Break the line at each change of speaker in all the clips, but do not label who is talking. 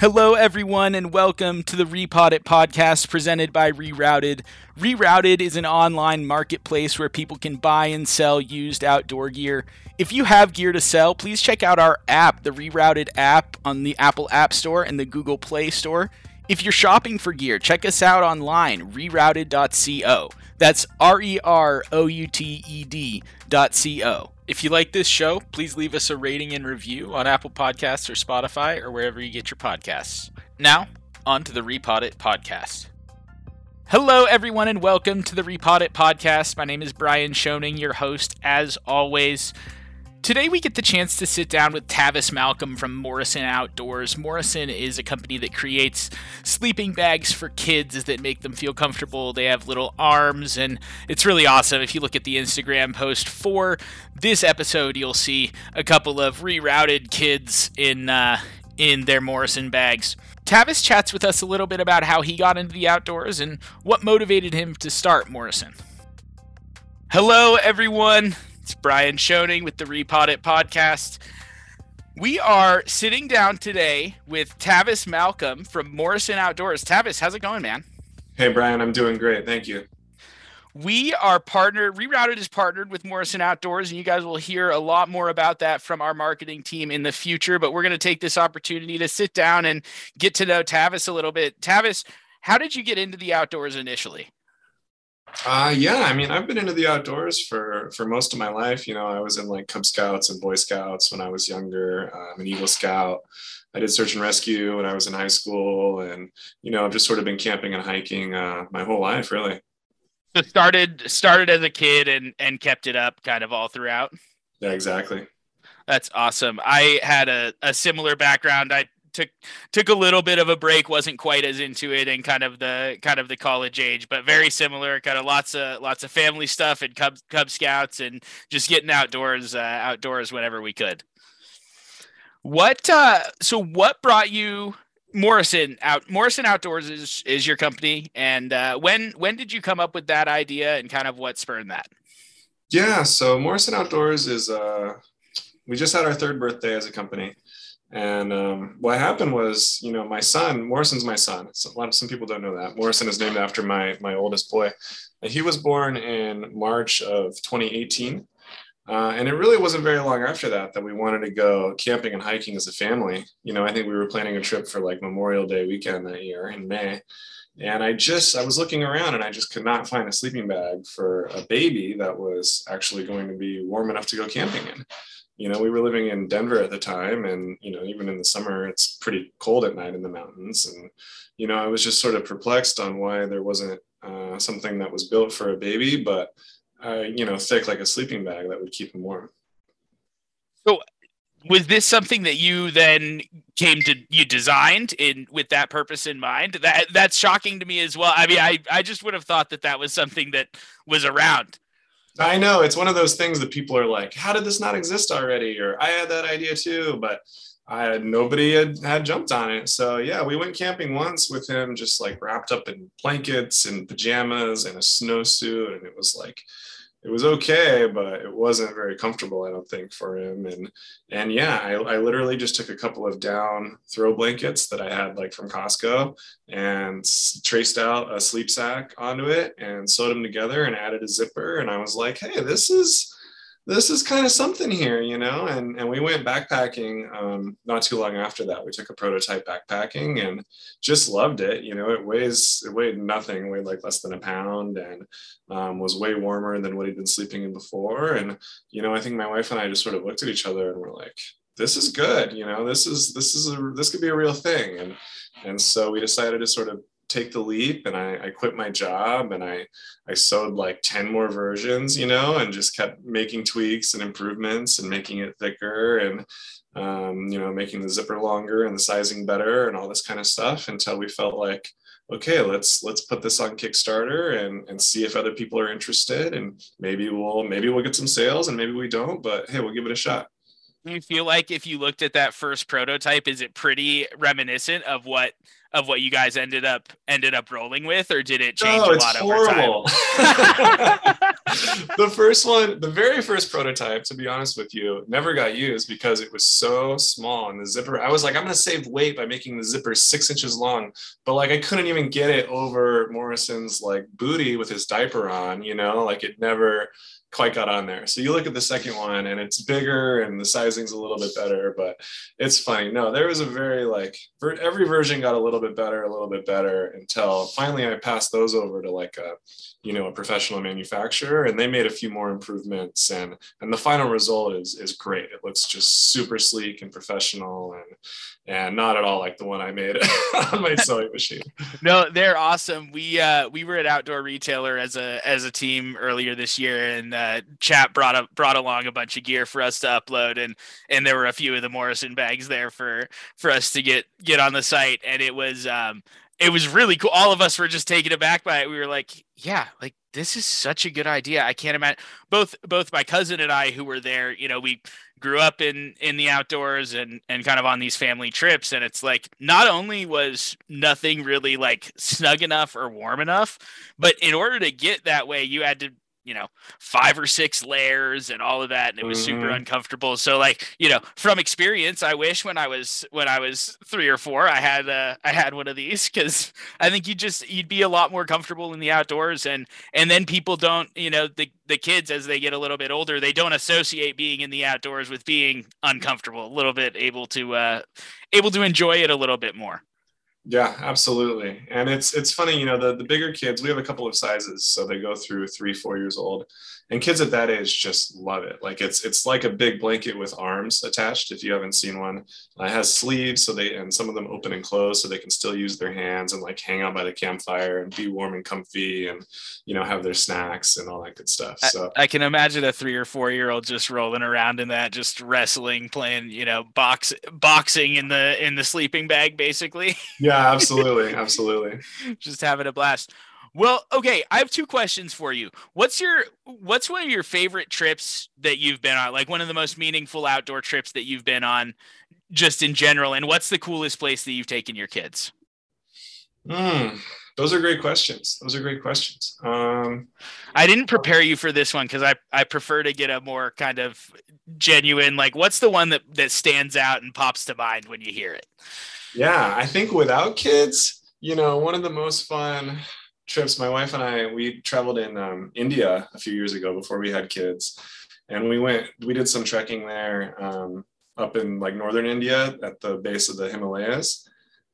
Hello, everyone, and welcome to the Repod It podcast presented by Rerouted. Rerouted is an online marketplace where people can buy and sell used outdoor gear. If you have gear to sell, please check out our app, the Rerouted app, on the Apple App Store and the Google Play Store. If you're shopping for gear, check us out online, rerouted.co. That's R E R O U T E D.co. If you like this show, please leave us a rating and review on Apple Podcasts or Spotify or wherever you get your podcasts. Now, on to the Repod It podcast. Hello, everyone, and welcome to the Repod It podcast. My name is Brian Schoening, your host, as always. Today, we get the chance to sit down with Tavis Malcolm from Morrison Outdoors. Morrison is a company that creates sleeping bags for kids that make them feel comfortable. They have little arms, and it's really awesome. If you look at the Instagram post for this episode, you'll see a couple of rerouted kids in uh, in their Morrison bags. Tavis chats with us a little bit about how he got into the outdoors and what motivated him to start Morrison. Hello, everyone. It's Brian Schoening with the Repod It podcast. We are sitting down today with Tavis Malcolm from Morrison Outdoors. Tavis, how's it going, man?
Hey, Brian, I'm doing great. Thank you.
We are partnered, Rerouted is partnered with Morrison Outdoors, and you guys will hear a lot more about that from our marketing team in the future. But we're going to take this opportunity to sit down and get to know Tavis a little bit. Tavis, how did you get into the outdoors initially?
Uh, yeah, I mean, I've been into the outdoors for for most of my life. You know, I was in like Cub Scouts and Boy Scouts when I was younger. I'm an Eagle Scout. I did search and rescue when I was in high school, and you know, I've just sort of been camping and hiking uh, my whole life, really.
So started started as a kid and and kept it up, kind of all throughout.
Yeah, exactly.
That's awesome. I had a, a similar background. I took took a little bit of a break wasn't quite as into it and kind of the kind of the college age but very similar kind of lots of lots of family stuff and cub cub scouts and just getting outdoors uh, outdoors whenever we could. What uh so what brought you morrison out morrison outdoors is is your company and uh when when did you come up with that idea and kind of what spurred that?
Yeah so morrison outdoors is uh we just had our third birthday as a company and um, what happened was, you know, my son, Morrison's my son. So a lot of, some people don't know that. Morrison is named after my my oldest boy. He was born in March of 2018. Uh, and it really wasn't very long after that that we wanted to go camping and hiking as a family. You know, I think we were planning a trip for like Memorial Day weekend that year in May. And I just, I was looking around and I just could not find a sleeping bag for a baby that was actually going to be warm enough to go camping in you know, we were living in Denver at the time, and you know, even in the summer, it's pretty cold at night in the mountains. And you know, I was just sort of perplexed on why there wasn't uh, something that was built for a baby, but uh, you know, thick like a sleeping bag that would keep him warm.
So, was this something that you then came to you designed in with that purpose in mind? That that's shocking to me as well. I mean, I I just would have thought that that was something that was around.
I know it's one of those things that people are like, "How did this not exist already?" Or "I had that idea too," but I had nobody had, had jumped on it. So yeah, we went camping once with him, just like wrapped up in blankets and pajamas and a snowsuit, and it was like it was okay, but it wasn't very comfortable, I don't think, for him. And and yeah, I, I literally just took a couple of down throw blankets that I had like from Costco and traced out a sleep sack onto it and sewed them together and added a zipper. And I was like, hey, this is this is kind of something here, you know? And, and we went backpacking um, not too long after that. We took a prototype backpacking and just loved it. You know, it weighs, it weighed nothing, it weighed like less than a pound and um, was way warmer than what he'd been sleeping in before. And, you know, I think my wife and I just sort of looked at each other and were like, this is good. You know, this is, this is a, this could be a real thing. And, and so we decided to sort of take the leap and I, I quit my job and I, I sewed like 10 more versions, you know, and just kept making tweaks and improvements and making it thicker and, um, you know, making the zipper longer and the sizing better and all this kind of stuff until we felt like, okay, let's, let's put this on Kickstarter and, and see if other people are interested and maybe we'll, maybe we'll get some sales and maybe we don't, but hey, we'll give it a shot.
Do you feel like if you looked at that first prototype, is it pretty reminiscent of what of what you guys ended up ended up rolling with, or did it change
no,
a lot
horrible. over time? the first one, the very first prototype, to be honest with you, never got used because it was so small and the zipper. I was like, I'm gonna save weight by making the zipper six inches long, but like I couldn't even get it over Morrison's like booty with his diaper on, you know, like it never quite got on there. So you look at the second one and it's bigger and the sizing's a little bit better, but it's funny. No, there was a very like every version got a little bit better, a little bit better until finally I passed those over to like a you know a professional manufacturer and they made a few more improvements and and the final result is is great. It looks just super sleek and professional and and not at all like the one I made on my sewing machine.
No, they're awesome. We uh we were at Outdoor Retailer as a as a team earlier this year and uh, Chap brought up brought along a bunch of gear for us to upload, and and there were a few of the Morrison bags there for for us to get get on the site, and it was um it was really cool. All of us were just taken aback by it. We were like, yeah, like this is such a good idea. I can't imagine both both my cousin and I who were there, you know, we grew up in in the outdoors and and kind of on these family trips and it's like not only was nothing really like snug enough or warm enough, but in order to get that way you had to you know five or six layers and all of that and it was mm-hmm. super uncomfortable so like you know from experience i wish when i was when i was three or four i had uh i had one of these because i think you just you'd be a lot more comfortable in the outdoors and and then people don't you know the the kids as they get a little bit older they don't associate being in the outdoors with being uncomfortable a little bit able to uh able to enjoy it a little bit more
yeah, absolutely. And it's it's funny, you know, the, the bigger kids, we have a couple of sizes. So they go through three, four years old and kids at that age just love it. Like it's it's like a big blanket with arms attached if you haven't seen one. Uh, it has sleeves so they and some of them open and close so they can still use their hands and like hang out by the campfire and be warm and comfy and you know have their snacks and all that good stuff. So
i, I can imagine a three or four year old just rolling around in that just wrestling playing you know box boxing in the in the sleeping bag basically.
Yeah absolutely absolutely.
Just having a blast well, okay, I have two questions for you. What's your what's one of your favorite trips that you've been on? Like one of the most meaningful outdoor trips that you've been on just in general and what's the coolest place that you've taken your kids?
Hmm, those are great questions. Those are great questions. Um,
I didn't prepare you for this one because I, I prefer to get a more kind of genuine, like, what's the one that, that stands out and pops to mind when you hear it?
Yeah, I think without kids, you know, one of the most fun trips, my wife and I, we traveled in um, India a few years ago before we had kids. And we went, we did some trekking there um, up in like northern India at the base of the Himalayas.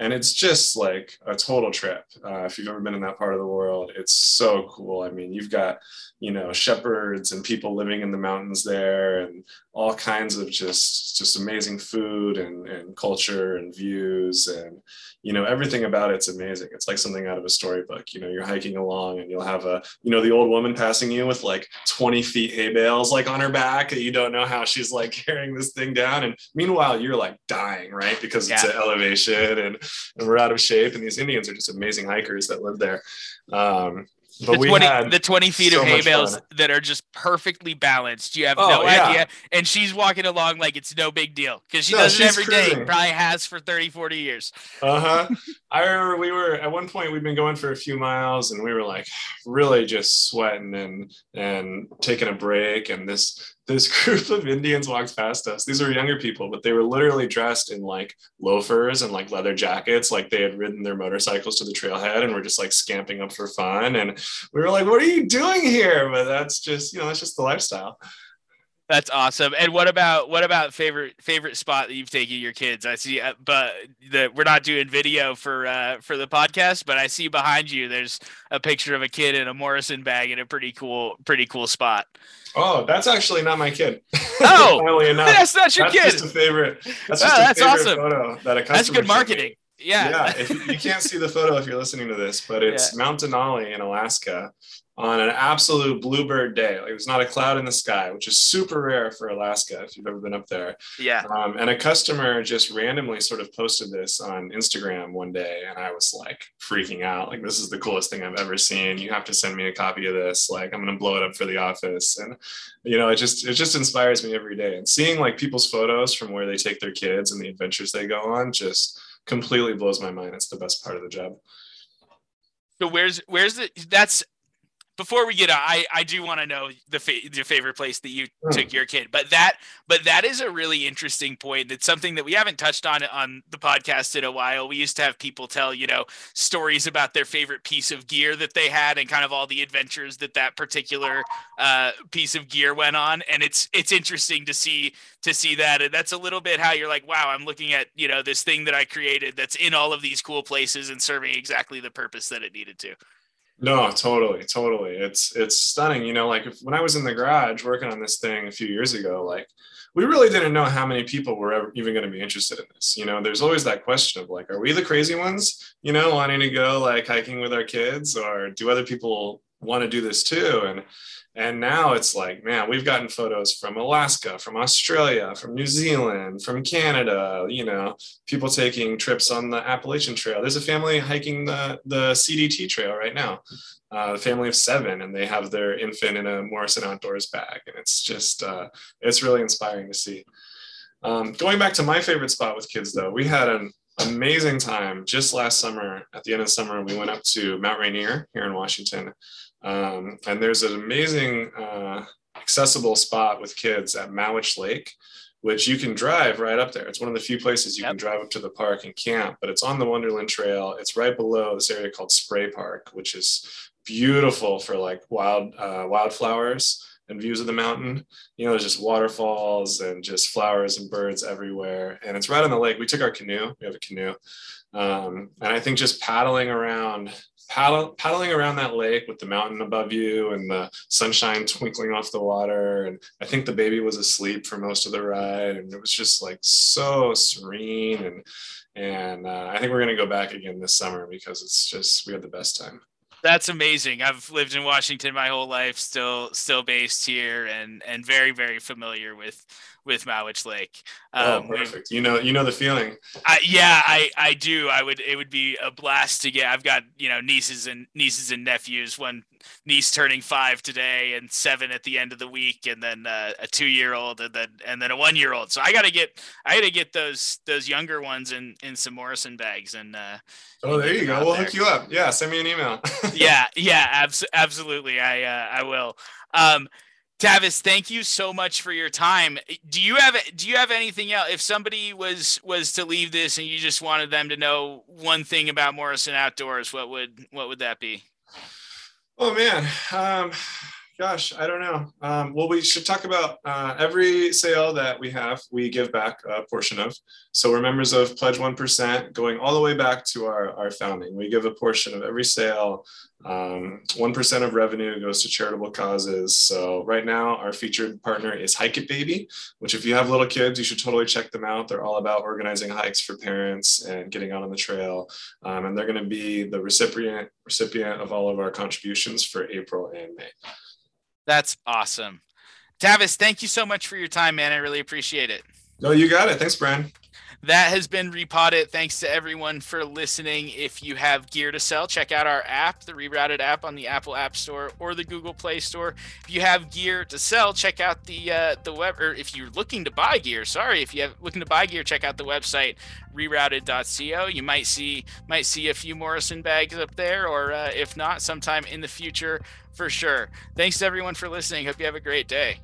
And it's just like a total trip. Uh, if you've ever been in that part of the world, it's so cool. I mean, you've got, you know, shepherds and people living in the mountains there and all kinds of just, just amazing food and, and culture and views. And, you know everything about it's amazing it's like something out of a storybook you know you're hiking along and you'll have a you know the old woman passing you with like 20 feet hay bales like on her back and you don't know how she's like carrying this thing down and meanwhile you're like dying right because yeah. it's an elevation and, and we're out of shape and these indians are just amazing hikers that live there. Um,
but the 20, the 20 feet so of hay bales fun. that are just perfectly balanced. You have oh, no yeah. idea. And she's walking along like it's no big deal because she no, does it every day. Probably has for 30, 40 years.
Uh huh. I remember we were at one point, we'd been going for a few miles and we were like really just sweating and, and taking a break. And this, this group of Indians walked past us. These were younger people, but they were literally dressed in like loafers and like leather jackets, like they had ridden their motorcycles to the trailhead and were just like scamping up for fun. And we were like, "What are you doing here?" But that's just you know, that's just the lifestyle.
That's awesome. And what about what about favorite favorite spot that you've taken your kids? I see, uh, but the, we're not doing video for uh, for the podcast, but I see behind you there's a picture of a kid in a Morrison bag in a pretty cool pretty cool spot.
Oh, that's actually not my kid.
Oh, enough, that's not your
that's
kid.
Just a favorite. That's just oh, a that's favorite awesome. photo that a customer.
That's good marketing.
Yeah. Yeah. If, you can't see the photo if you're listening to this, but it's yeah. Mount Denali in Alaska on an absolute bluebird day. Like there's not a cloud in the sky, which is super rare for Alaska if you've ever been up there.
Yeah.
Um, and a customer just randomly sort of posted this on Instagram one day, and I was like freaking out. Like this is the coolest thing I've ever seen. You have to send me a copy of this. Like I'm gonna blow it up for the office. And you know, it just it just inspires me every day. And seeing like people's photos from where they take their kids and the adventures they go on just completely blows my mind. It's the best part of the job.
So where's where's the that's before we get out, I, I do want to know the fa- your favorite place that you mm. took your kid, but that but that is a really interesting point. It's something that we haven't touched on on the podcast in a while. We used to have people tell you know stories about their favorite piece of gear that they had and kind of all the adventures that that particular uh, piece of gear went on, and it's it's interesting to see to see that, and that's a little bit how you're like, wow, I'm looking at you know this thing that I created that's in all of these cool places and serving exactly the purpose that it needed to.
No, totally, totally. It's it's stunning. You know, like if, when I was in the garage working on this thing a few years ago, like we really didn't know how many people were ever even going to be interested in this. You know, there's always that question of like, are we the crazy ones? You know, wanting to go like hiking with our kids, or do other people want to do this too? And and now it's like, man, we've gotten photos from Alaska, from Australia, from New Zealand, from Canada, you know, people taking trips on the Appalachian Trail. There's a family hiking the, the CDT trail right now, uh, a family of seven, and they have their infant in a Morrison Outdoors bag. And it's just, uh, it's really inspiring to see. Um, going back to my favorite spot with kids, though, we had an amazing time just last summer. At the end of summer, we went up to Mount Rainier here in Washington. Um, and there's an amazing uh, accessible spot with kids at Mowich Lake, which you can drive right up there. It's one of the few places you yep. can drive up to the park and camp, but it's on the Wonderland Trail. It's right below this area called Spray Park, which is beautiful for like wild uh, wildflowers and views of the mountain. You know, there's just waterfalls and just flowers and birds everywhere. And it's right on the lake. We took our canoe. We have a canoe. Um, and I think just paddling around paddle, paddling around that lake with the mountain above you and the sunshine twinkling off the water. And I think the baby was asleep for most of the ride. And it was just like so serene. And, and uh, I think we're going to go back again this summer because it's just, we had the best time.
That's amazing. I've lived in Washington my whole life, still still based here, and and very very familiar with with Mowich Lake.
Oh, um, oh, perfect. You know, you know the feeling.
I, yeah, I, I do. I would. It would be a blast to get. I've got you know nieces and nieces and nephews. One niece turning five today, and seven at the end of the week, and then uh, a two year old, and then and then a one year old. So I got to get. I got to get those those younger ones in in some Morrison bags and. Uh,
oh, there you go. We'll there. hook you up. Yeah, send me an email.
yeah, yeah, abs- absolutely. I uh, I will. Um, Tavis, thank you so much for your time. Do you have do you have anything else? If somebody was was to leave this and you just wanted them to know one thing about Morrison Outdoors, what would what would that be?
Oh man, um, gosh, I don't know. Um, well, we should talk about uh, every sale that we have, we give back a portion of. So we're members of Pledge 1%, going all the way back to our, our founding. We give a portion of every sale. Um, 1% of revenue goes to charitable causes. So right now, our featured partner is Hike It Baby, which if you have little kids, you should totally check them out. They're all about organizing hikes for parents and getting out on the trail. Um, and they're going to be the recipient recipient of all of our contributions for April and May.
That's awesome. Tavis, thank you so much for your time, man. I really appreciate it.
No, you got it. Thanks, Brian.
That has been Repotted. Thanks to everyone for listening. If you have gear to sell, check out our app, the Rerouted app on the Apple App Store or the Google Play Store. If you have gear to sell, check out the uh, the web. Or if you're looking to buy gear, sorry, if you have looking to buy gear, check out the website rerouted.co. You might see might see a few Morrison bags up there, or uh, if not, sometime in the future for sure. Thanks to everyone for listening. Hope you have a great day.